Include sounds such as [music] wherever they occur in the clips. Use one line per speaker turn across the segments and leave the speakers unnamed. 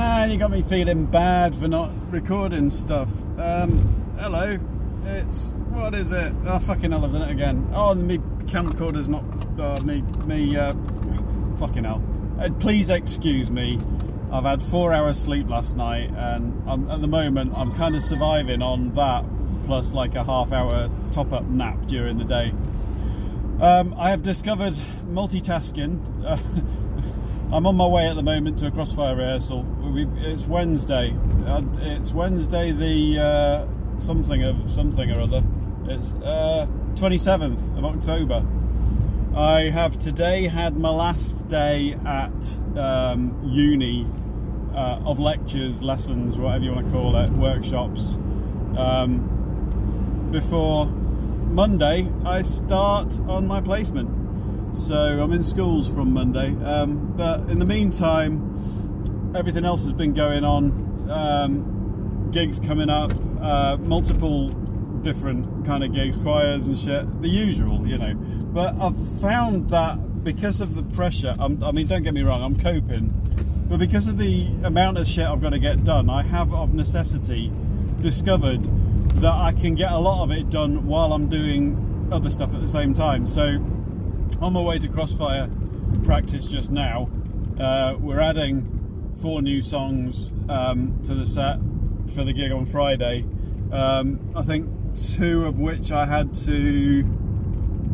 Man, you got me feeling bad for not recording stuff. Um, hello. It's what is it? Oh fucking hell, I've done it again. Oh, me camcorder's not. Oh, me me. Uh, fucking hell. Uh, please excuse me. I've had four hours sleep last night, and I'm, at the moment I'm kind of surviving on that plus like a half hour top up nap during the day. Um, I have discovered multitasking. [laughs] Uh, I'm on my way at the moment to a crossfire rehearsal. It's Wednesday. It's Wednesday, the uh, something of something or other. It's uh, 27th of October. I have today had my last day at um, uni uh, of lectures, lessons, whatever you want to call it, workshops. Um, before Monday, I start on my placement. So I'm in schools from Monday. Um, but in the meantime, everything else has been going on. Um, gigs coming up, uh, multiple different kind of gigs, choirs and shit, the usual, you know. But I've found that because of the pressure, I'm, I mean, don't get me wrong, I'm coping, but because of the amount of shit I've got to get done, I have of necessity discovered that I can get a lot of it done while I'm doing other stuff at the same time. So on my way to Crossfire practice just now. Uh, we're adding four new songs um, to the set for the gig on Friday. Um, I think two of which I had to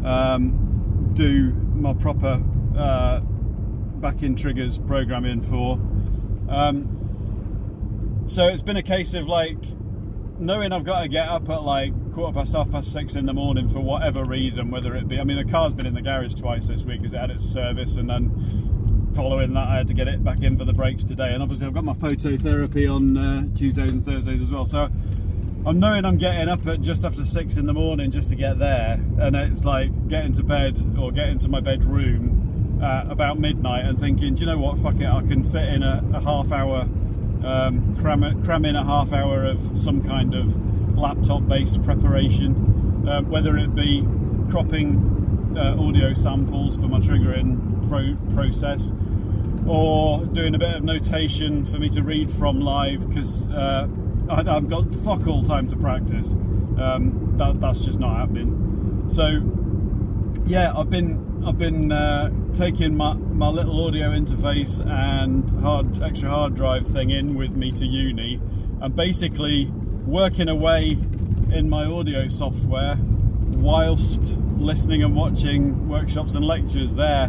um, do my proper uh, back-in triggers programming for. Um, so it's been a case of like knowing I've got to get up at like quarter past half past six in the morning for whatever reason, whether it be I mean the car's been in the garage twice this week because it had its service and then following that I had to get it back in for the brakes today. And obviously I've got my phototherapy on uh, Tuesdays and Thursdays as well. So I'm knowing I'm getting up at just after six in the morning just to get there. And it's like getting to bed or getting to my bedroom uh, about midnight and thinking do you know what? Fuck it I can fit in a, a half hour um, cram, cram in a half hour of some kind of laptop based preparation, um, whether it be cropping uh, audio samples for my triggering pro process or doing a bit of notation for me to read from live because uh, I've got fuck all time to practice. Um, that, that's just not happening. So yeah, I've been I've been uh, taking my, my little audio interface and hard extra hard drive thing in with me to uni, and basically working away in my audio software whilst listening and watching workshops and lectures there.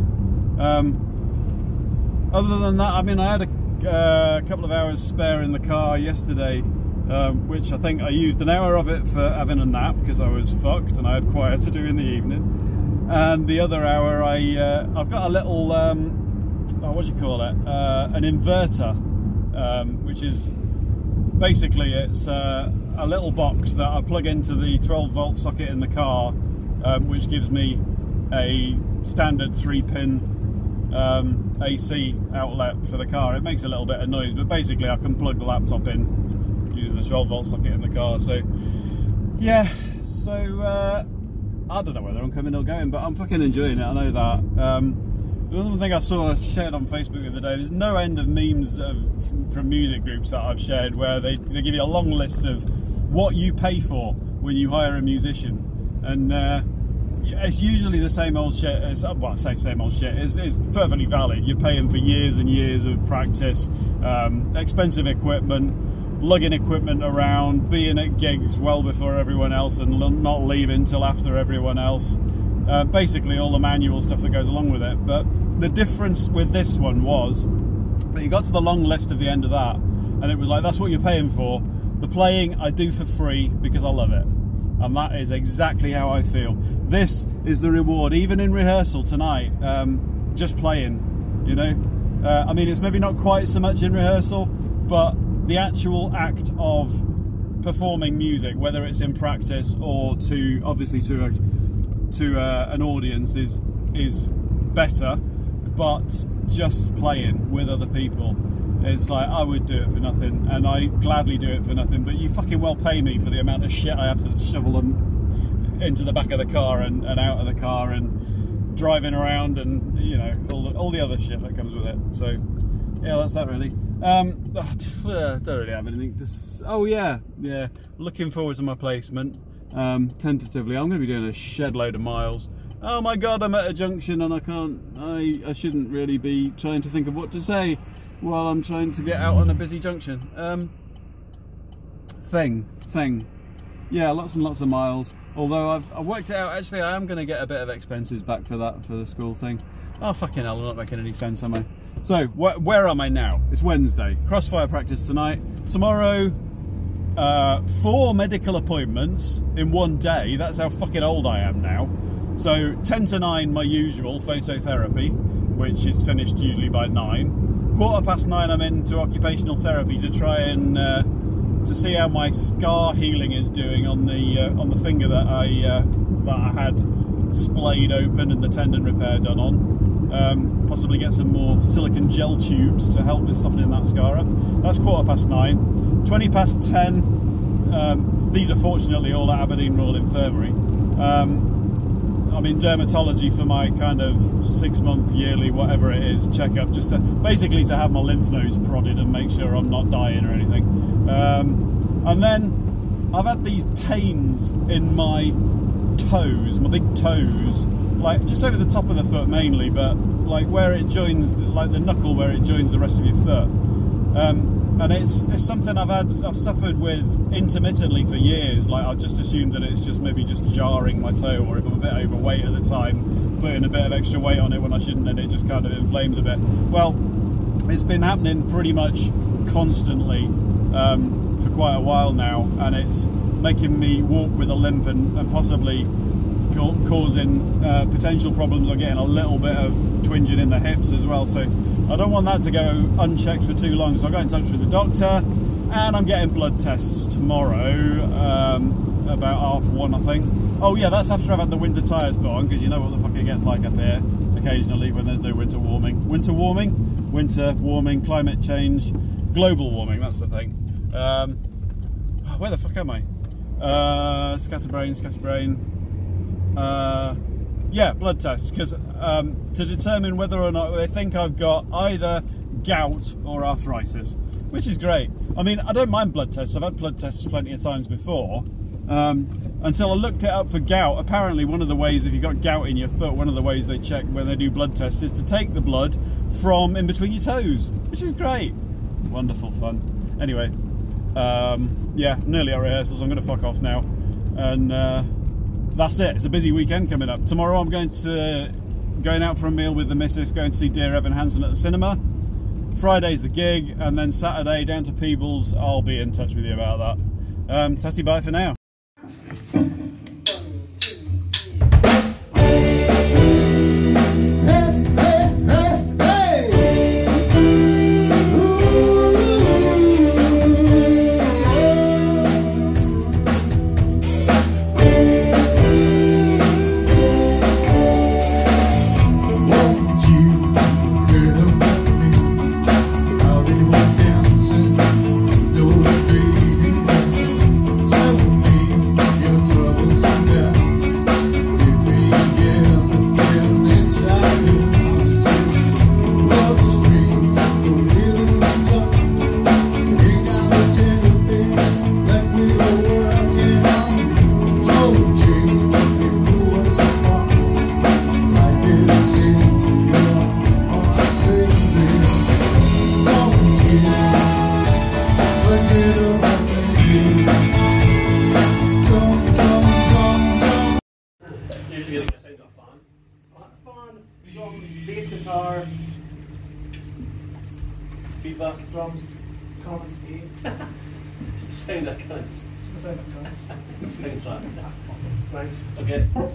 Um, other than that, I mean, I had a uh, couple of hours spare in the car yesterday, um, which I think I used an hour of it for having a nap because I was fucked and I had choir to do in the evening and the other hour I uh, I've got a little um, oh, what do you call it? Uh, an inverter um, which is basically it's uh, a little box that I plug into the 12 volt socket in the car um, which gives me a standard three pin um, AC outlet for the car. It makes a little bit of noise but basically I can plug the laptop in using the 12 volt socket in the car. So yeah so uh, I don't know whether I'm coming or going, but I'm fucking enjoying it. I know that. Um, the other thing I saw I shared on Facebook the other day, there's no end of memes of, from music groups that I've shared where they, they give you a long list of what you pay for when you hire a musician. And uh, it's usually the same old shit. It's, well, I say same old shit. It's, it's, perfectly valid. You're paying for years and years of practice, um, expensive equipment, lugging equipment around, being at gigs well before everyone else and not leaving till after everyone else. Uh, basically, all the manual stuff that goes along with it. But the difference with this one was that you got to the long list of the end of that, and it was like, that's what you're paying for. The playing I do for free because I love it. And that is exactly how I feel. This is the reward, even in rehearsal tonight, um, just playing, you know. Uh, I mean, it's maybe not quite so much in rehearsal, but the actual act of performing music, whether it's in practice or to obviously to a, to a, uh, an audience, is is better. But just playing with other people, it's like I would do it for nothing, and I gladly do it for nothing. But you fucking well pay me for the amount of shit I have to shovel them into the back of the car and, and out of the car and driving around and you know all the, all the other shit that comes with it. So yeah, that's that really. Um, don't really have anything to. Oh yeah, yeah. Looking forward to my placement. Um, tentatively, I'm going to be doing a shed load of miles. Oh my god, I'm at a junction and I can't. I I shouldn't really be trying to think of what to say while I'm trying to get out on a busy junction. Um, thing, thing. Yeah, lots and lots of miles. Although I've, I've worked it out, actually I am going to get a bit of expenses back for that, for the school thing. Oh fucking hell, I'm not making any sense, am I? So, wh where am I now? It's Wednesday. Crossfire practice tonight. Tomorrow, uh, four medical appointments in one day. That's how fucking old I am now. So, 10 to 9, my usual phototherapy, which is finished usually by 9. Quarter past 9, I'm into occupational therapy to try and uh, to see how my scar healing is doing on the uh, on the finger that I uh, that I had splayed open and the tendon repair done on. Um, possibly get some more silicon gel tubes to help with softening that scar up. That's quarter past nine. 20 past 10, um, these are fortunately all at Aberdeen Royal Infirmary. Um, I'm in dermatology for my kind of six month, yearly, whatever it is, checkup, just to basically to have my lymph nodes prodded and make sure I'm not dying or anything. Um, and then I've had these pains in my toes, my big toes, like just over the top of the foot mainly, but like where it joins, like the knuckle where it joins the rest of your foot. Um, and it's, it's something I've had, I've suffered with intermittently for years. Like I've just assumed that it's just maybe just jarring my toe, or if I'm a bit overweight at the time, putting a bit of extra weight on it when I shouldn't, and it just kind of inflames a bit. Well, it's been happening pretty much constantly um, for quite a while now, and it's making me walk with a limp and, and possibly causing uh, potential problems or getting a little bit of twinging in the hips as well. So I don't want that to go unchecked for too long. So I got in touch with the doctor and I'm getting blood tests tomorrow um, about half one, I think. Oh yeah, that's after I've had the winter tyres put on because you know what the fuck it gets like up here occasionally when there's no winter warming. Winter warming, winter warming, climate change, global warming, that's the thing. Um, where the fuck am I? Uh, scatterbrain, scatterbrain. Uh, yeah, blood tests, because um, to determine whether or not they think I've got either gout or arthritis, which is great. I mean, I don't mind blood tests. I've had blood tests plenty of times before. Um, until I looked it up for gout. Apparently, one of the ways, if you've got gout in your foot, one of the ways they check when they do blood tests is to take the blood from in between your toes, which is great. Wonderful fun. Anyway, um, yeah, nearly at rehearsals. I'm going to fuck off now. And uh, that's it. It's a busy weekend coming up. Tomorrow I'm going to going out for a meal with the missus, going to see Dear Evan Hansen at the cinema. Friday's the gig, and then Saturday down to Peebles. I'll be in touch with you about that. Um, tatty bye for now.
Counts.
Same that.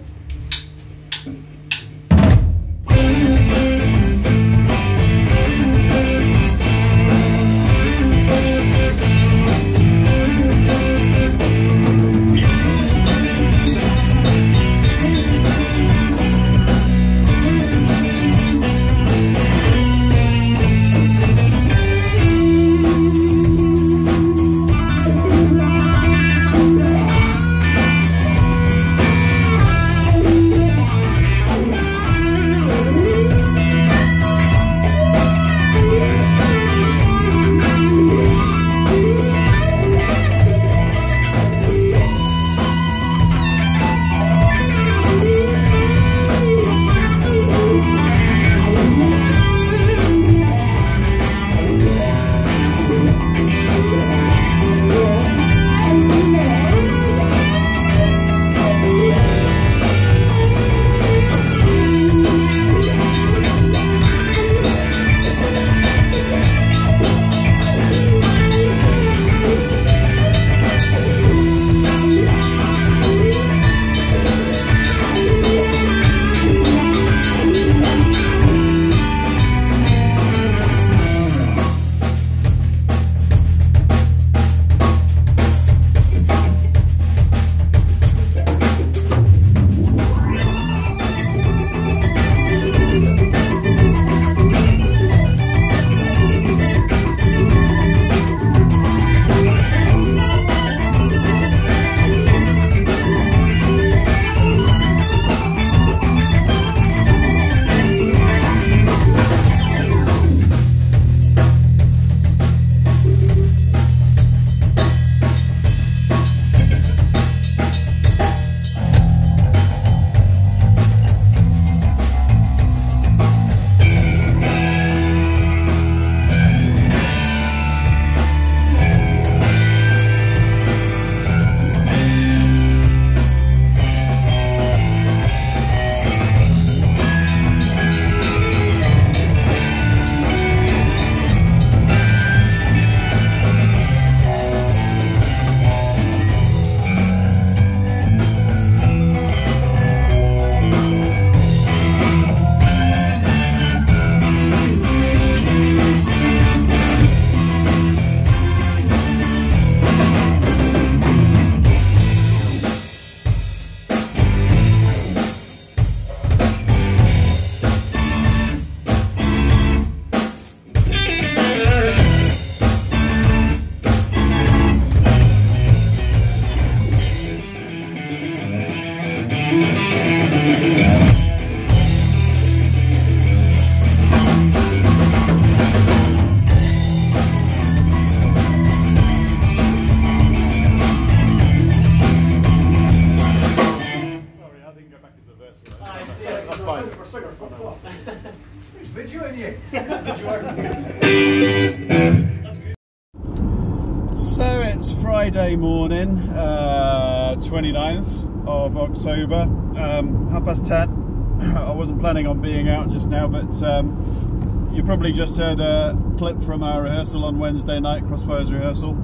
So
it's
Friday morning, uh, 29th of October, um, half past 10. [laughs] I wasn't planning on being out just now, but um, you probably just heard a clip from our rehearsal on Wednesday night, Crossfires rehearsal.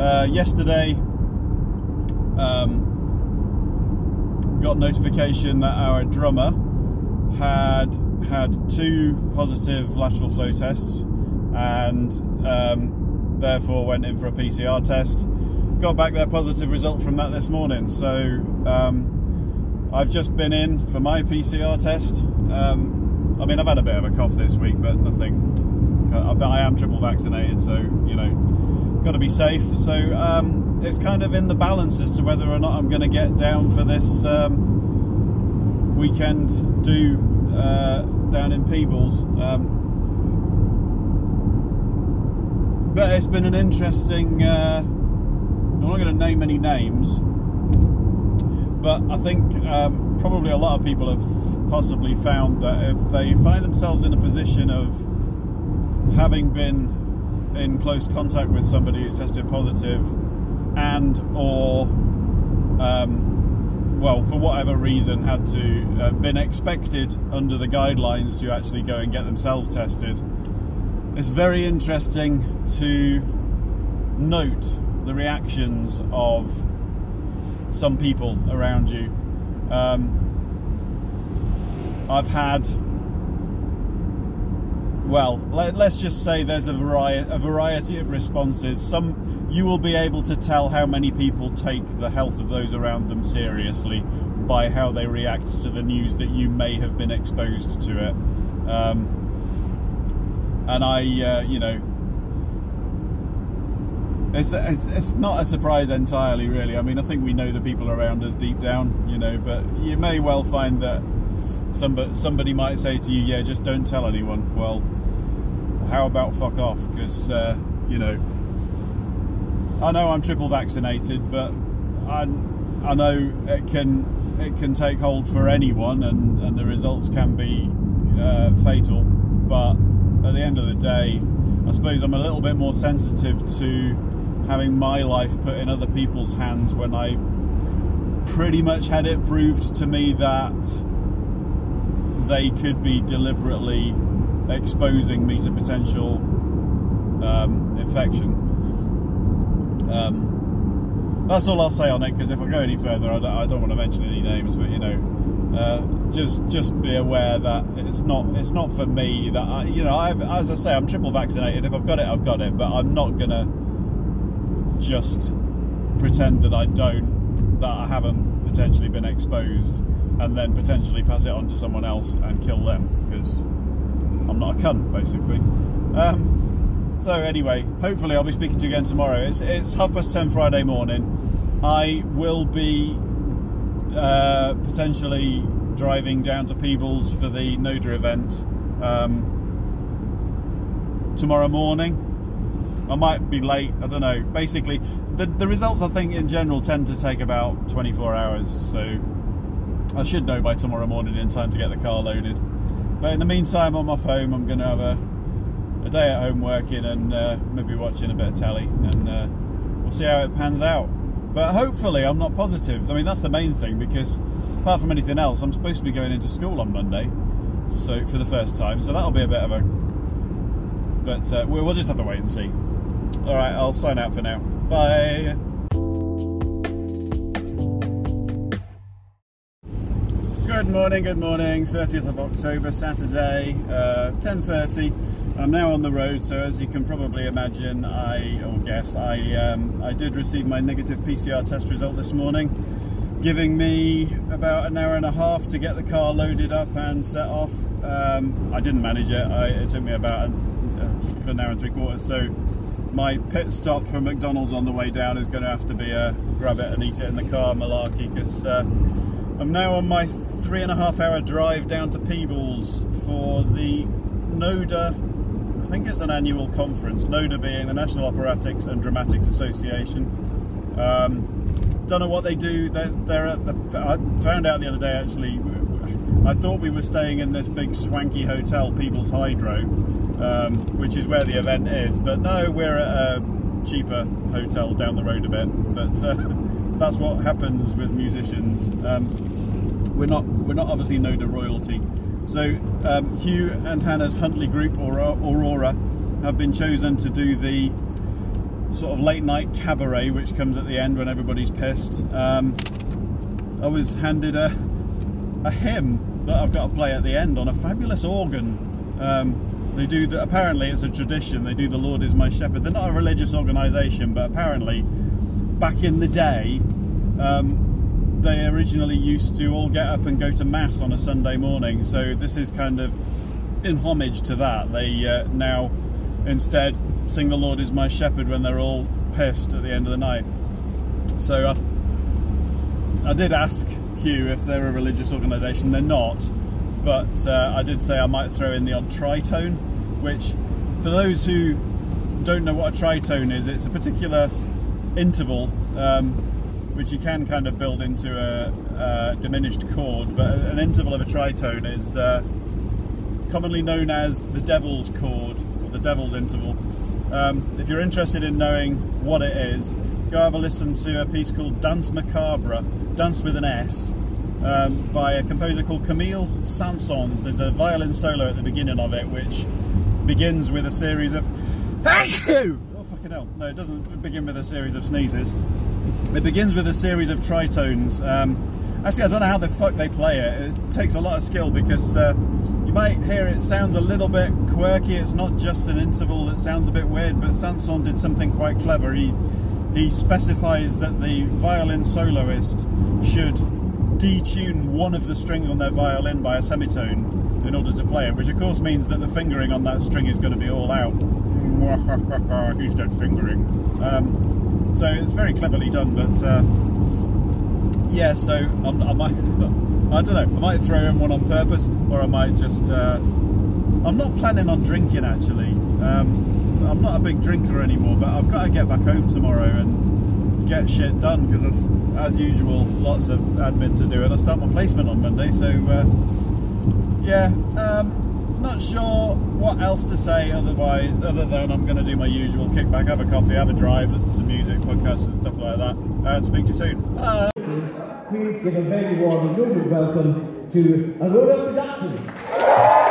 Uh, yesterday, um, got notification that our drummer had had two positive lateral flow tests and um, therefore went in for a PCR test. Got back their positive result from that this morning. So um, I've just been in for my PCR test. Um, I mean, I've had a bit of a cough this week, but nothing. But I am triple vaccinated, so you know, got to be safe. So um, it's kind of in the balance as to whether or not I'm going to get down for this um, weekend do uh, down in Peebles. Um, but it's been an interesting. Uh, I'm not going to name any names, but I think um, probably a lot of people have possibly found that if they find themselves in a position of having been in close contact with somebody who's tested positive and or um, well for whatever reason had to uh, been expected under the guidelines to actually go and get themselves tested it's very interesting to note the reactions of some people around you. Um, I've had, well, let, us just say there's a variety, a variety of responses. Some you will be able to tell how many people take the health of those around them seriously by how they react to the news that you may have been exposed to it. Um, and I, uh, you know, it's, it's it's not a surprise entirely, really. I mean, I think we know the people around us deep down, you know, but you may well find that somebody somebody might say to you, "Yeah, just don't tell anyone." Well, how about fuck off? Because uh, you know, I know I'm triple vaccinated, but I I know it can it can take hold for anyone, and and the results can be uh, fatal, but at the end of the day, I suppose I'm a little bit more sensitive to having my life put in other people's hands when I pretty much had it proved to me that they could be deliberately exposing me to potential um, infection. Um, that's all I'll say on it because if I go any further, I don't, I don't want to mention any names, but you know, uh, just just be aware that it's not it's not for me that I, you know I've, as I say I'm triple vaccinated. If I've got it I've got it but I'm not gonna just pretend that I don't that I haven't potentially been exposed and then potentially pass it on to someone else and kill them because I'm not a cunt basically. Um, so anyway hopefully I'll be speaking to you again tomorrow it's, it's half past 10 Friday morning I will be uh, potentially driving down to Peebles for the NODA event um, tomorrow morning. I might be late, I don't know. Basically, the, the results I think in general tend to take about 24 hours, so I should know by tomorrow morning in time to get the car loaded. But in the meantime, I'm off home. I'm going to have a, a day at home working and uh, maybe watching a bit of telly, and uh, we'll see how it pans out. But hopefully, I'm not positive. I mean, that's the main thing because apart from anything else, I'm supposed to be going into school on Monday, so for the first time. So that'll be a bit of a. But uh, we'll just have to wait and see. All right, I'll sign out for now. Bye. Good morning, good morning. 30th of October, Saturday, uh, 10:30. I'm now on the road, so as you can probably imagine, I or guess I um, I did receive my negative PCR test result this morning giving me about an hour and a half to get the car loaded up and set off. Um, I didn't manage it, I, it took me about an, uh, an, hour and three quarters. So my pit stop for McDonald's on the way down is going to have to be a grab it and eat it in the car malarkey because uh, I'm now on my three and a half hour drive down to Peebles for the NODA, think it's an annual conference, NODA being the National Operatics and Dramatics Association. Um, don't know what they do. They're, they're the, I found out the other day actually. I thought we were staying in this big swanky hotel, Peebles Hydro, um, which is where the event is. But no, we're at a cheaper hotel down the road a bit. But uh, [laughs] that's what happens with musicians. Um, we're not we're not obviously to royalty. So um, Hugh and Hannah's Huntly group, or Aurora, have been chosen to do the sort of late night cabaret, which comes at the end when everybody's pissed. Um, I was handed a a hymn that I've got to play at the end on a fabulous organ. Um, they do the, apparently it's a tradition. They do the Lord is my shepherd. They're not a religious organisation, but apparently back in the day, um, they originally used to all get up and go to mass on a Sunday morning. So this is kind of in homage to that. They uh, now instead sing the Lord is my shepherd when they're all pissed at the end of the night. So I, I did ask Hugh if they're a religious organisation. They're not, but uh, I did say I might throw in the odd tritone, which for those who don't know what a tritone is, it's a particular interval um, which you can kind of build into a, a, diminished chord, but an interval of a tritone is uh, commonly known as the devil's chord or the devil's interval. Um, if you're interested in knowing what it is, go have a listen to a piece called Danse Macabre, Dance with an S, um, by a composer called Camille Saint-Saëns. There's a violin solo at the beginning of it, which begins with a series of. Thank you! Oh, fucking hell. No, it doesn't begin with a series of sneezes. It begins with a series of tritones. Um, actually, I don't know how the fuck they play it. It takes a lot of skill because uh, you might hear it sounds a little bit quirky. It's not just an interval that sounds a bit weird, but Saint-Saëns did something quite clever. He he specifies that the violin soloist should detune one of the strings on their violin by a semitone in order to play it, which of course means that the fingering on that string is going to be all out. [laughs] He's dead fingering. Um, so it's very cleverly done, but uh, yeah, so I'm, i might, [laughs] I don't know, I might throw in one on purpose, or I might just. Uh, I'm not planning on drinking actually. Um, I'm not a big drinker anymore, but I've got to get back home tomorrow and get shit done because, as usual, lots of admin to do, and I start my placement on Monday. So, uh, yeah, um, not sure what else to say otherwise, other than I'm going to do my usual kick back, have a coffee, have a drive, listen to some music, podcasts, and stuff like that, and speak to you soon. Bye.
Please give a very warm and welcome to Aurora Productions.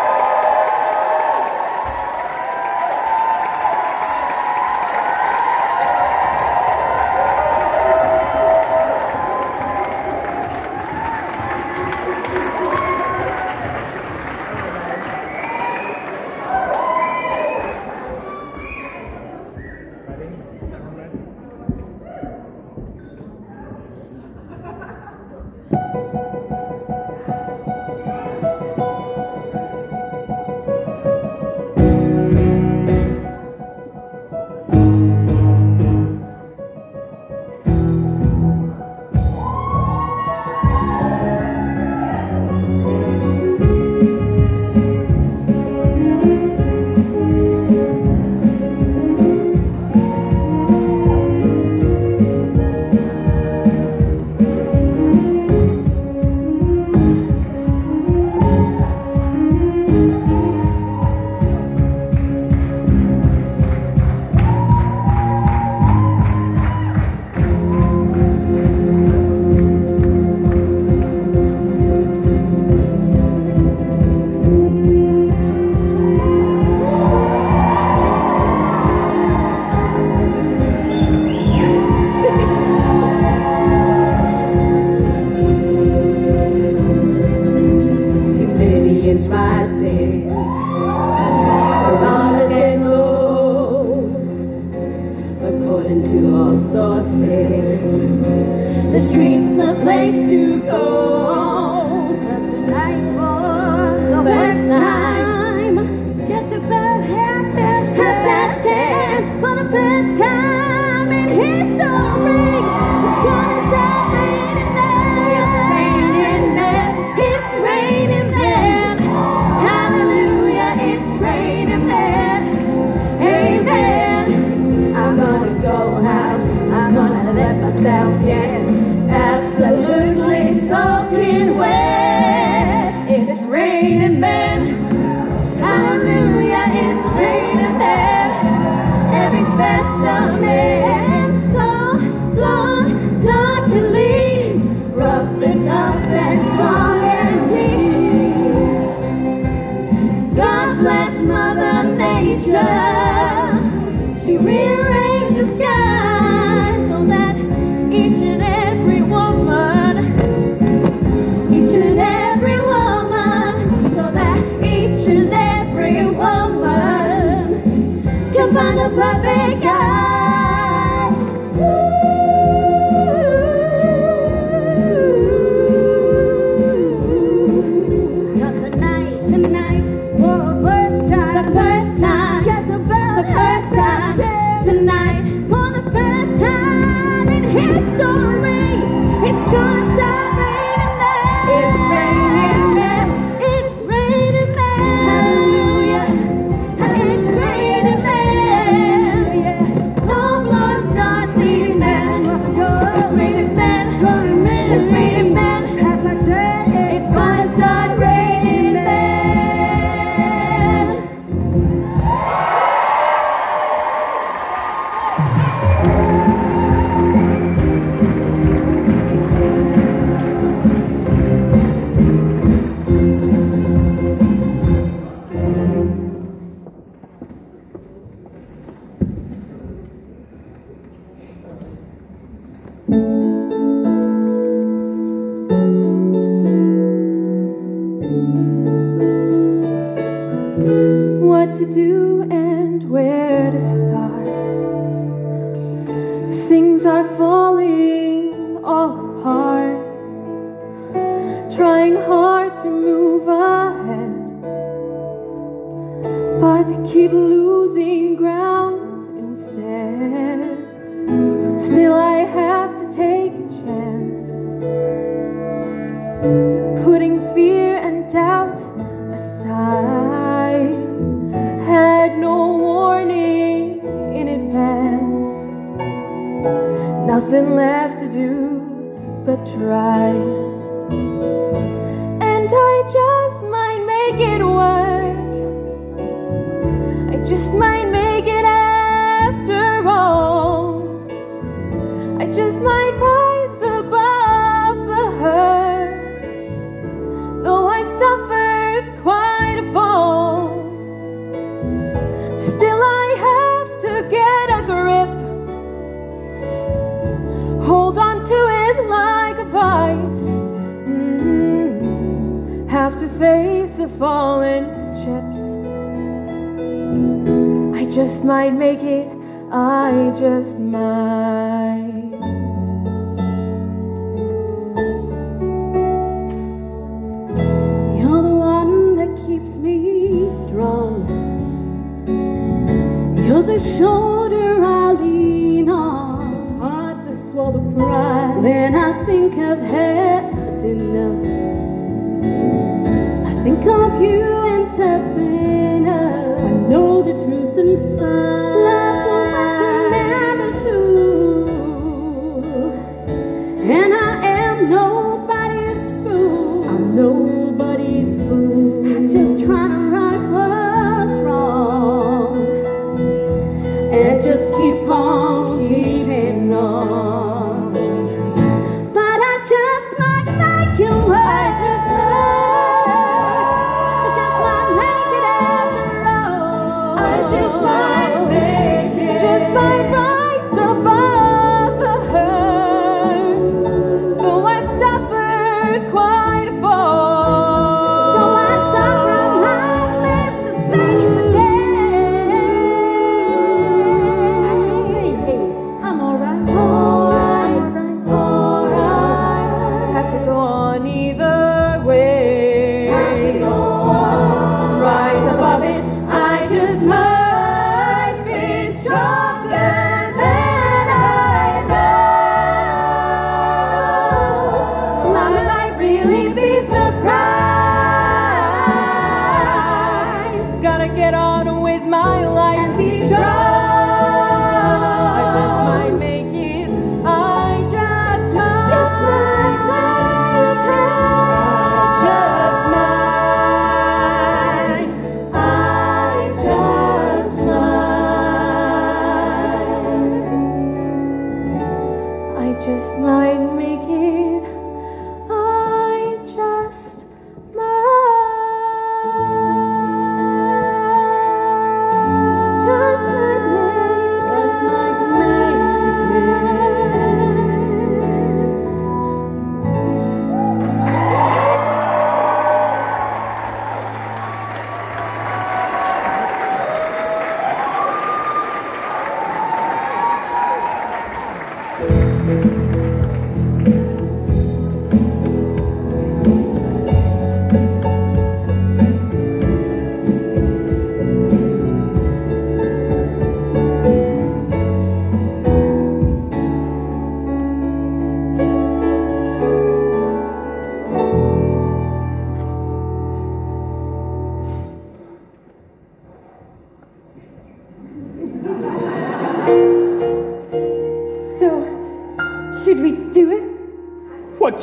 Still, I have to get a grip. Hold on to it like a vice. Mm -hmm. Have to face the fallen chips. I just might make it. I just might. shoulder I lean on. It's hard to swallow pride when I think I've had enough.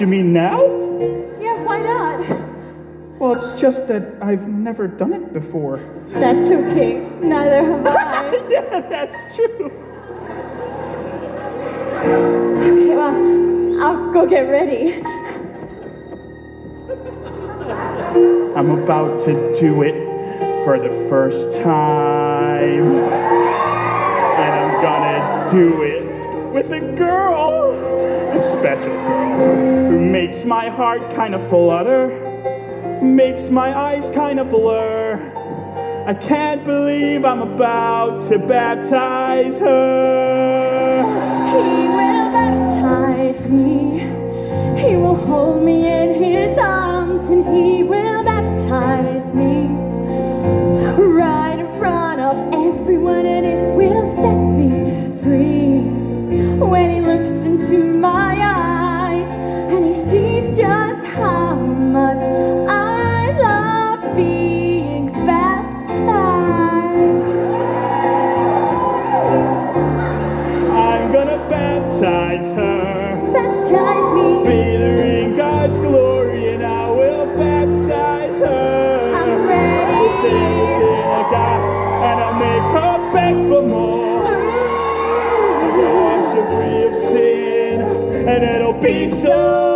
You
mean now?
Yeah, why not?
Well, it's just that I've never done it before.
That's okay. Neither have I. [laughs]
yeah, that's true.
Okay, well, I'll go get ready.
I'm about to do it for the first time. And I'm gonna do it with a girl. A special girl who makes my heart kind of flutter, makes my eyes kind of blur. I can't believe I'm about to baptize her.
He will baptize me. He will hold me in his arms and he
will be so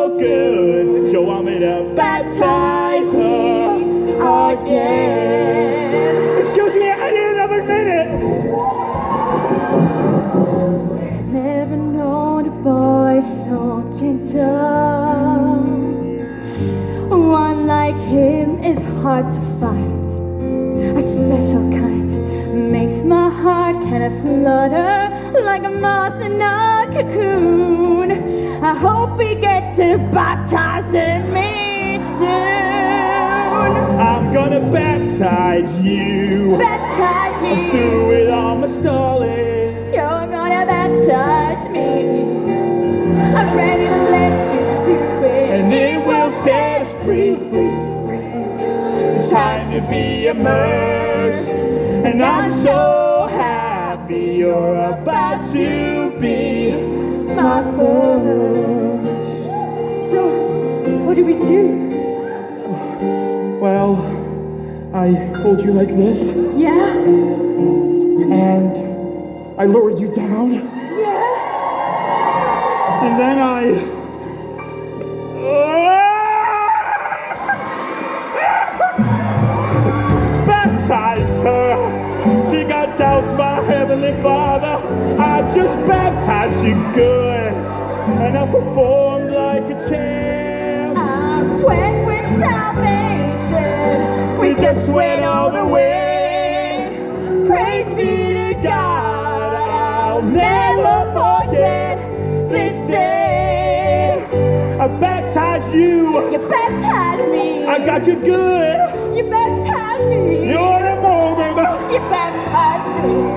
baptize you.
Baptize me.
Through with all my stalling.
You're gonna baptize me. I'm ready to let you do it.
and it will set us free. It's time to be immersed, and I'm so hold you like this,
Yeah?
and I lowered you down,
Yeah?
and then I. I baptized you. You
baptized me.
I got you good.
You baptized me.
You're the moment.
You baptized me.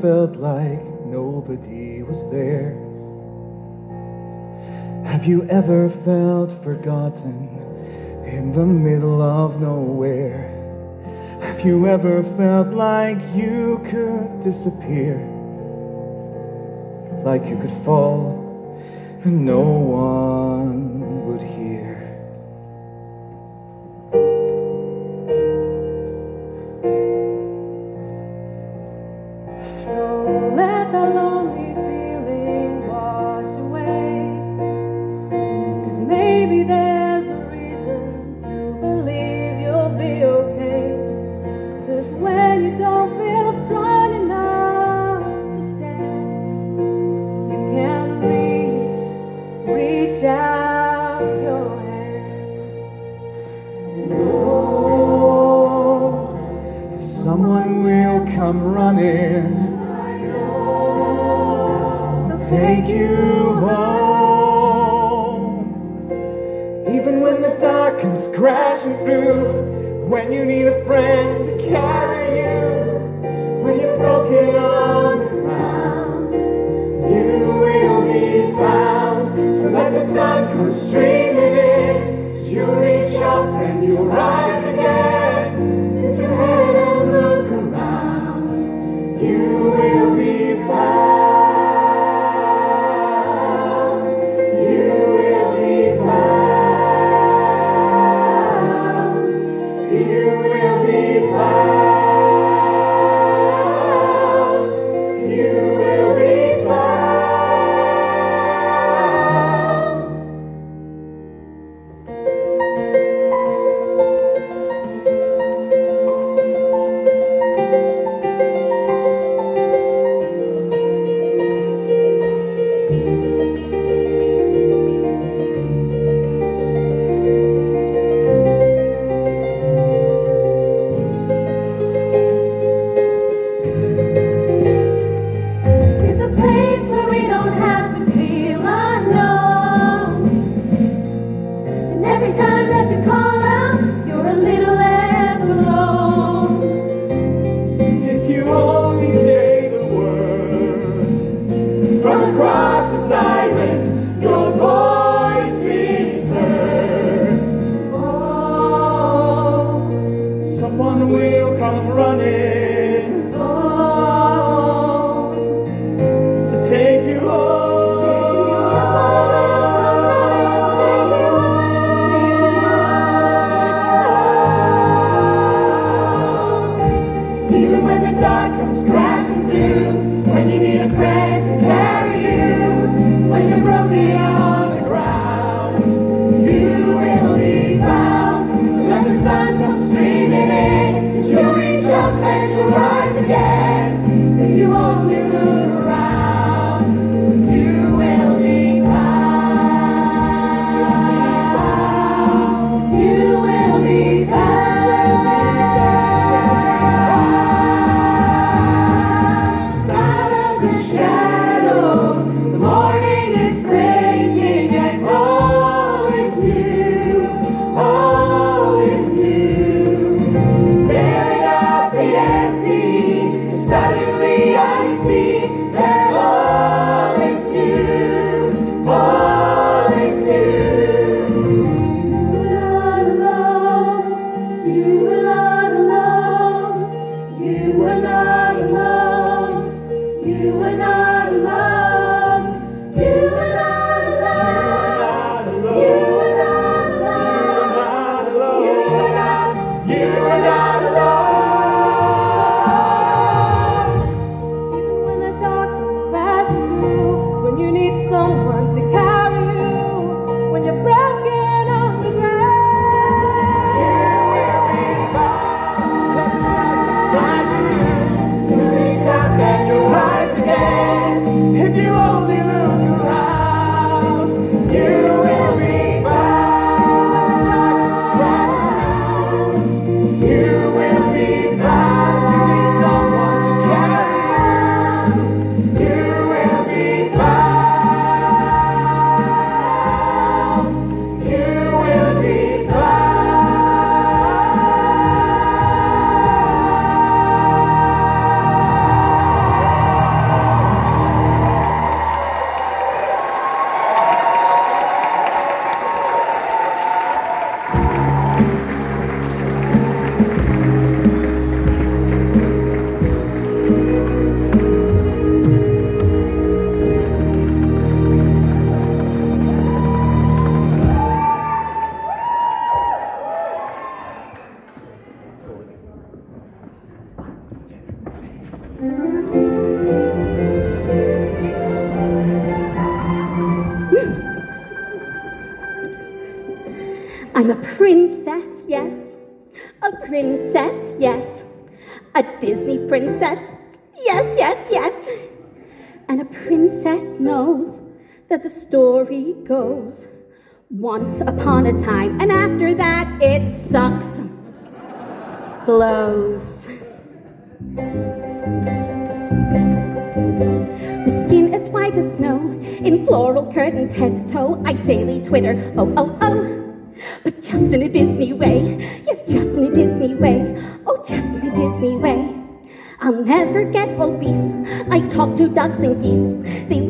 felt like nobody was there. Have you ever felt forgotten in the middle of nowhere? Have you ever felt like you could disappear? Like you could fall and no one would hear?
every time that you call.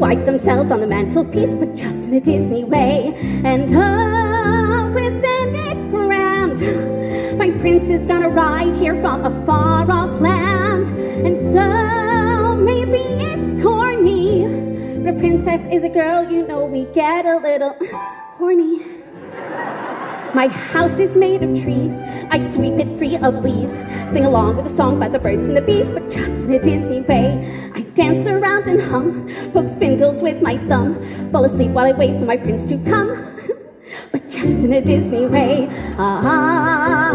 Wipe themselves on the mantelpiece, but just in a Disney way. And My house is made of trees. I sweep it free of leaves. Sing along with a song by the birds and the bees, but just in a Disney way. I dance around and hum, poke spindles with my thumb, fall asleep while I wait for my prince to come. but just in a Disney way. Ah, ah, ah,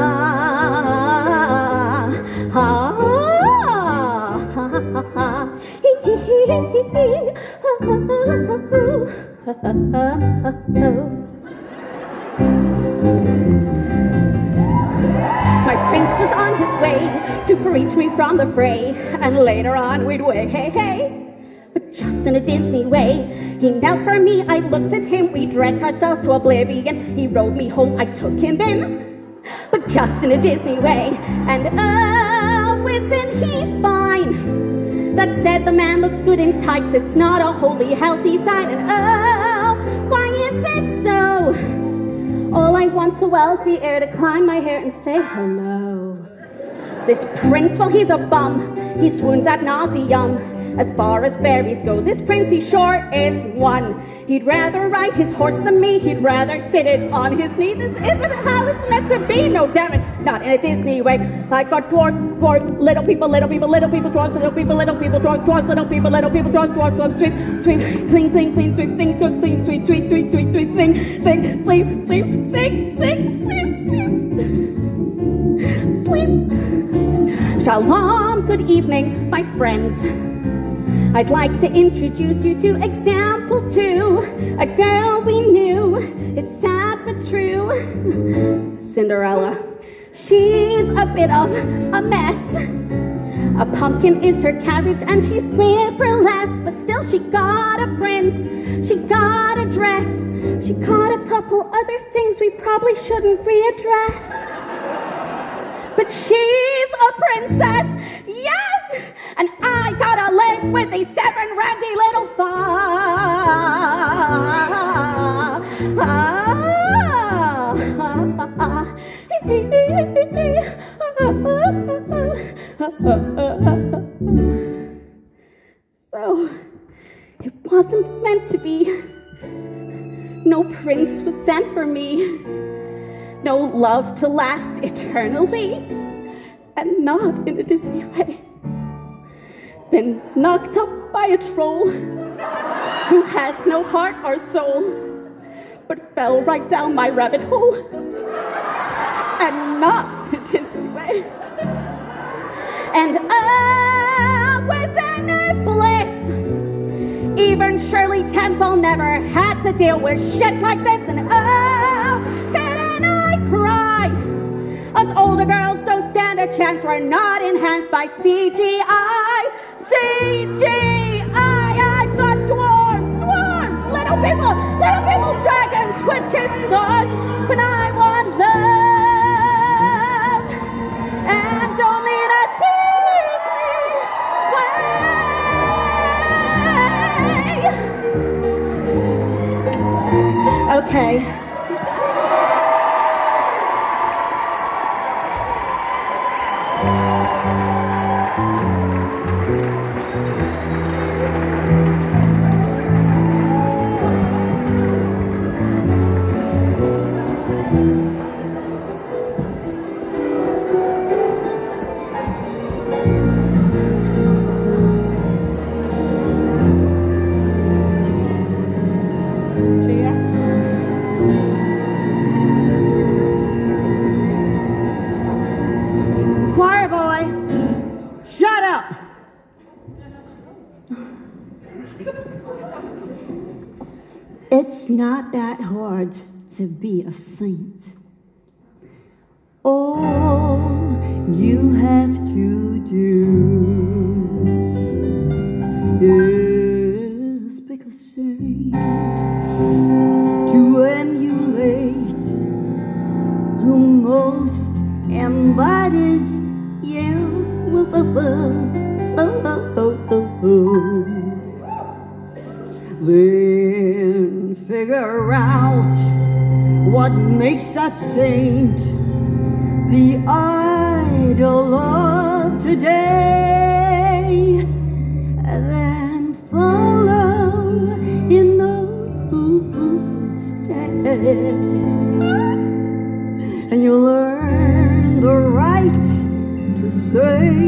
ah, ah, My prince was on his way to preach me from the fray, and later on we'd wait, hey, hey. But just in a Disney way, he knelt for me, I looked at him, we drank ourselves to oblivion. He rode me home, I took him in, but just in a Disney way. And oh, isn't he fine? That said, the man looks good in tights, it's not a wholly healthy sign. And oh, why is it so? All I want's a wealthy heir to climb my hair and say hello. This prince, well, he's a bum. He swoons at nauseum. As far as fairies go, this prince he sure is one. He'd rather ride his horse than me. He'd rather sit it on his knee. This isn't how it's meant to be. No, damn it, not in a Disney way. Like our dwarfs, dwarfs, little people, little people, little people, dwarfs, little people, little people, dwarfs, dwarfs, little people, little people, dwarfs, dwarfs, dwarfs, sweep, sweep, clean, clean, clean, sweep, sing, cook, clean, sweet, tweet, tweet, tweet, tweet, sing, sing, sleep, sleep, sing, sing, sleep, sleep, sleep. Shalom, good evening, my friends. I'd like to introduce you to example two, a girl we knew. It's sad but true. Cinderella. She's a bit of a mess. A pumpkin is her carriage and she's slipperless, but still she got a prince. She got a dress. She got a couple other things we probably shouldn't readdress. But she's a princess, yes! And I gotta live with these seven randy little So, it wasn't meant to be. No prince was sent for me. No love to last eternally. And not in a Disney way been knocked up by a troll who has no heart or soul, but fell right down my rabbit hole and not the Disney way. And oh, wasn't it bliss? Even Shirley Temple never had to deal with shit like this. And oh, didn't I cry? Us older girls don't stand a chance. We're not enhanced by CGI. CGI, I got dwarves, dwarves, little people, little people, dragons, witches, I want love, and only in a way. Okay.
Not that hard to be a saint. All you have to do is pick a saint to emulate who most embodies you. Figure out what makes that saint the idol of today. And then follow in those footsteps and you'll learn the right to say,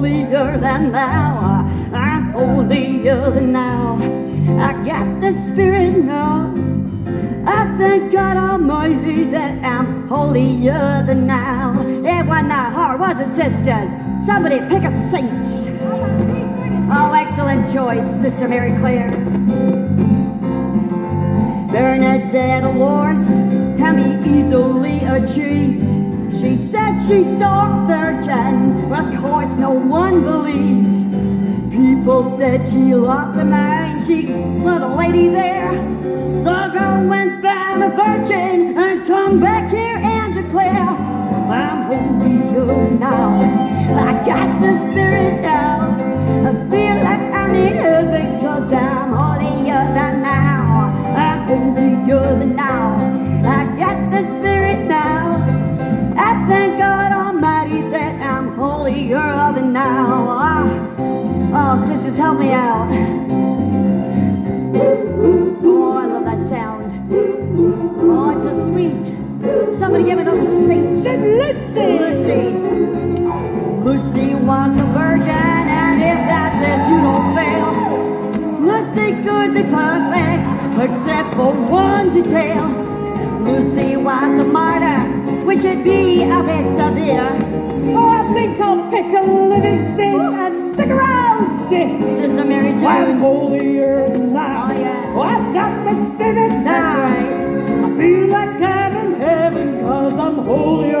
holier than thou. I'm holier than now. I got the spirit now. I thank God Almighty that I'm holier than now. It wasn't hard, was it, sisters? Somebody pick a saint. Oh, excellent choice, Sister Mary Claire. Bernadette Lawrence be easily achieved. She said she saw a virgin, but of course no one believed. People said she lost her mind, she was a lady there. So go and found a virgin and come back here and declare, I'm holier now. I got the spirit now. I feel like I'm in heaven cause I'm holier than now. I'm holier than now.
I'll a living saint and stick around.
Sister Mary Jane.
I'm holier than thou.
Oh, yeah.
Oh, I've got the spirit now.
That's right.
I feel like I'm in heaven cause I'm holier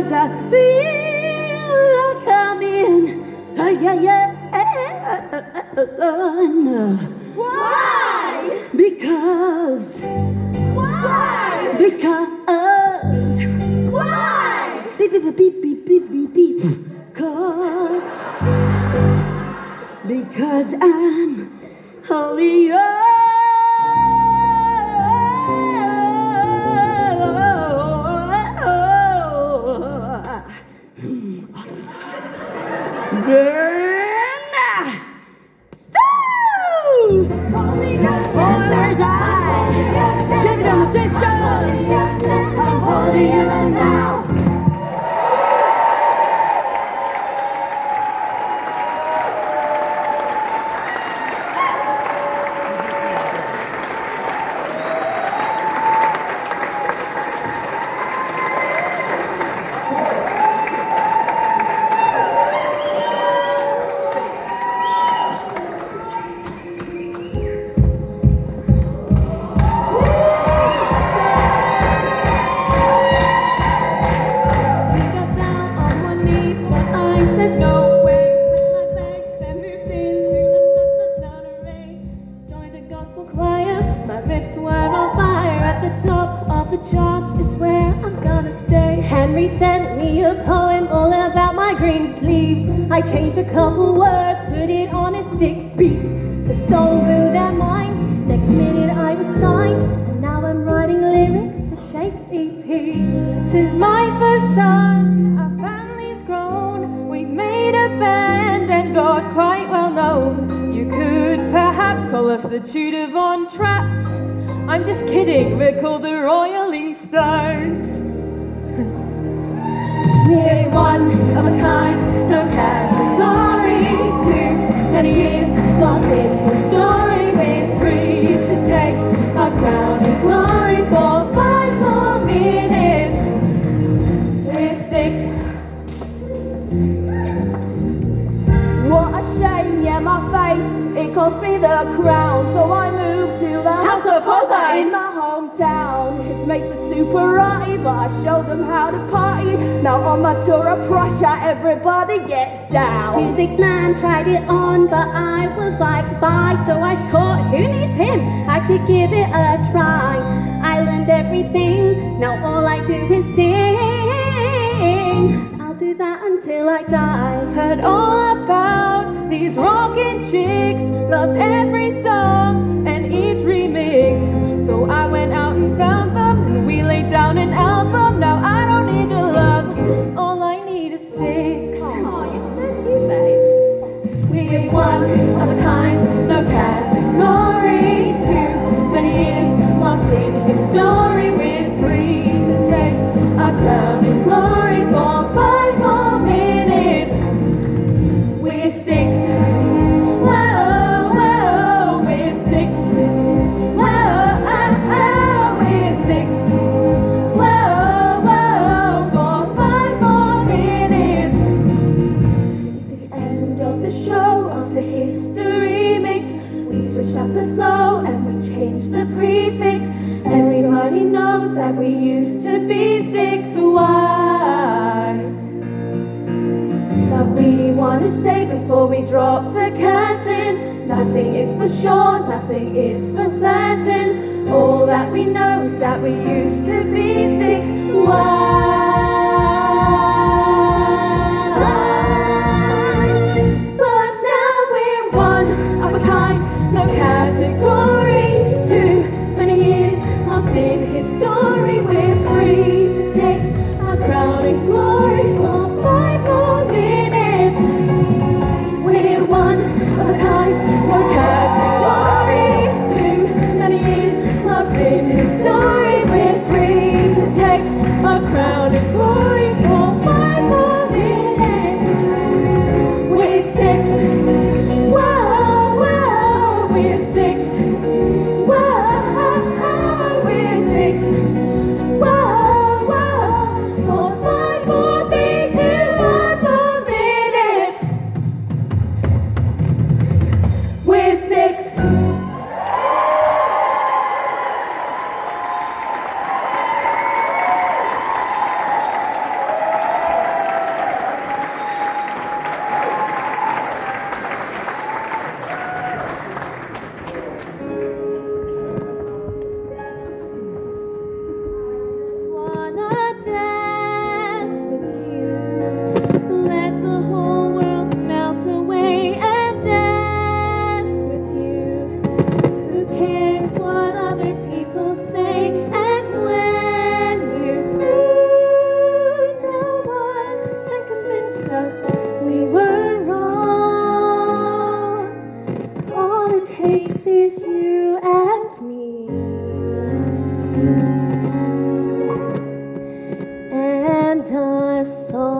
yeah. Why?
Henry sent me a poem all about my green sleeves. I changed a couple words, put it on a sick beat. The soul blew their mind. Next minute I was signed, and now I'm writing lyrics for Shakespeare.
Since my first son, our family's grown. We've made a band and got quite well known. You could perhaps call us the Tudor Von Trapps. I'm just kidding, we're called the Royaling Stones.
One of a kind, no category. Many years lost in history. We're free to take our crown and glory for five more minutes. We're six. What a shame, yeah, my face, it cost me the crown. So I moved to the
House of Holbein.
in my hometown. His mates are super rowdy, but I showed them how to party. Now on my tour of Prussia, everybody gets down.
Music man tried it on, but I was like, bye. So I thought, who needs him? I could give it a try. I learned everything, now all I do is sing. I'll do that until I die.
Heard all about these rockin' chicks, loved every song and each remix. I went out and found them, we laid down an album. Now I don't need your love, all I need is six.
Oh, you said you, babe.
We're one of a kind, no category. Too many years lost in history. We're free to take our crown and glory for sure, nothing is for certain. All that we know is that we used our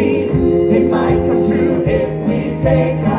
day. It might come true if we take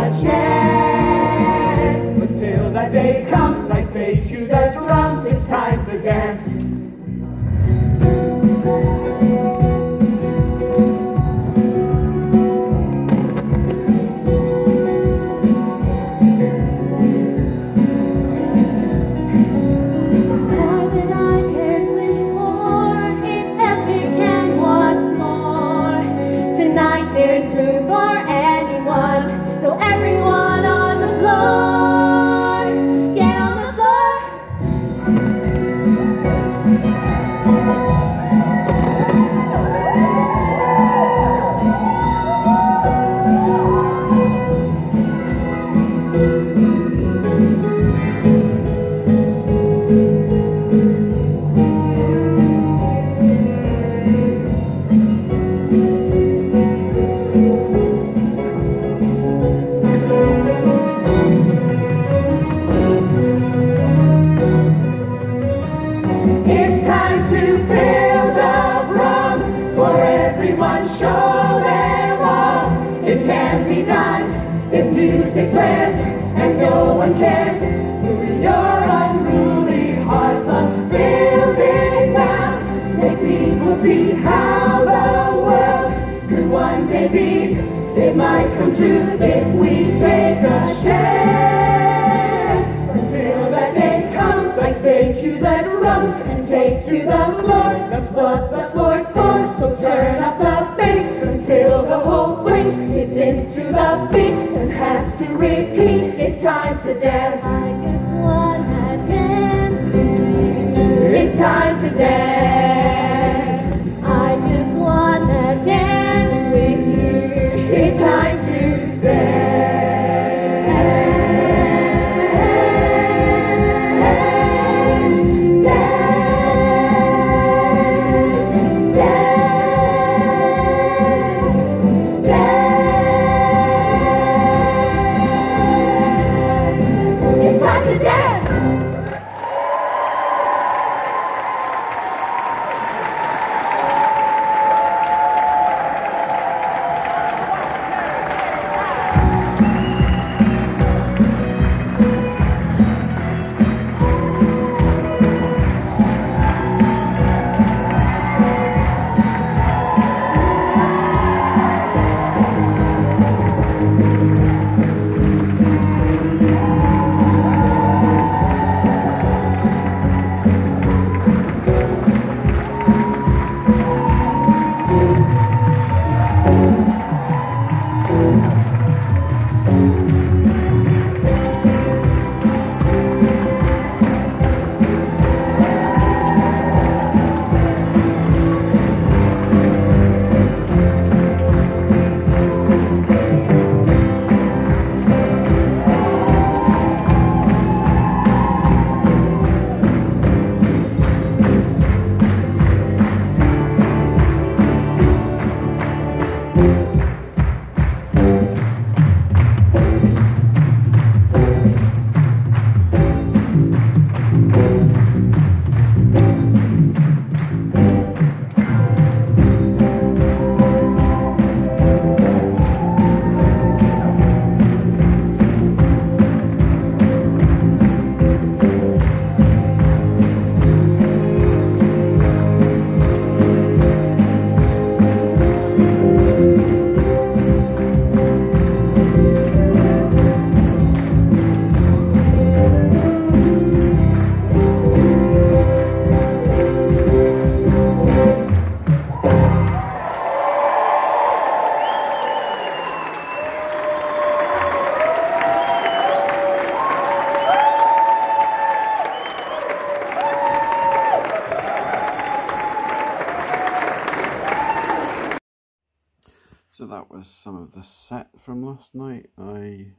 was some of the set from last night. I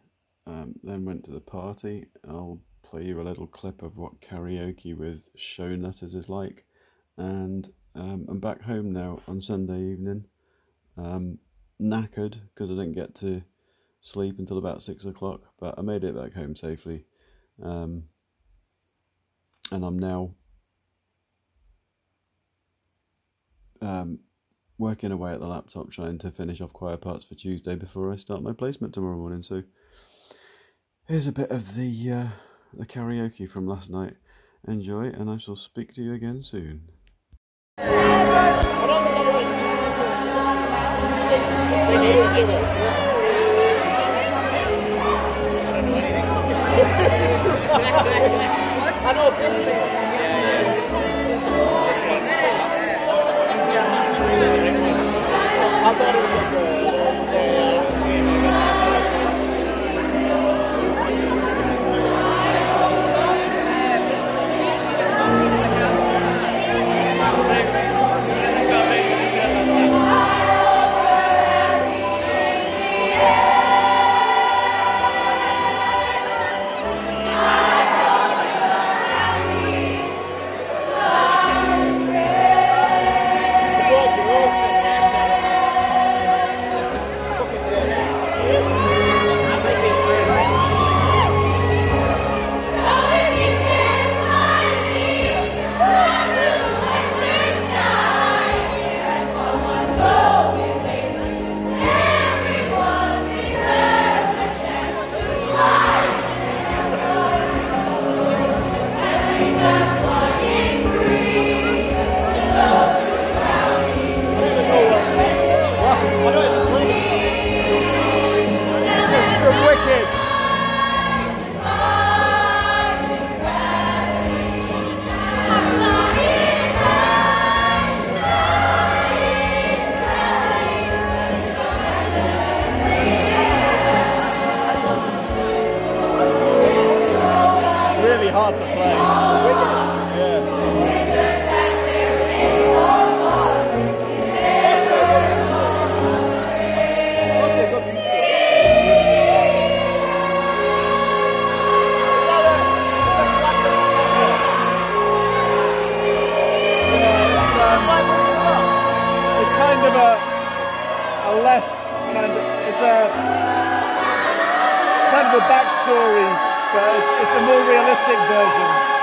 um, then went to the party. I'll play you a little clip of what karaoke with show nutters is like. And um, I'm back home now on Sunday evening. Um, knackered because I didn't get to sleep until about six o'clock, but I made it back home safely. Um, and I'm now um, working away at the laptop trying to finish off choir parts for Tuesday before I start my placement tomorrow morning. So here's a bit of the uh, the karaoke from last night. Enjoy, and I shall speak to you again soon.
I know.
Mr.
but it's, it's a more realistic version.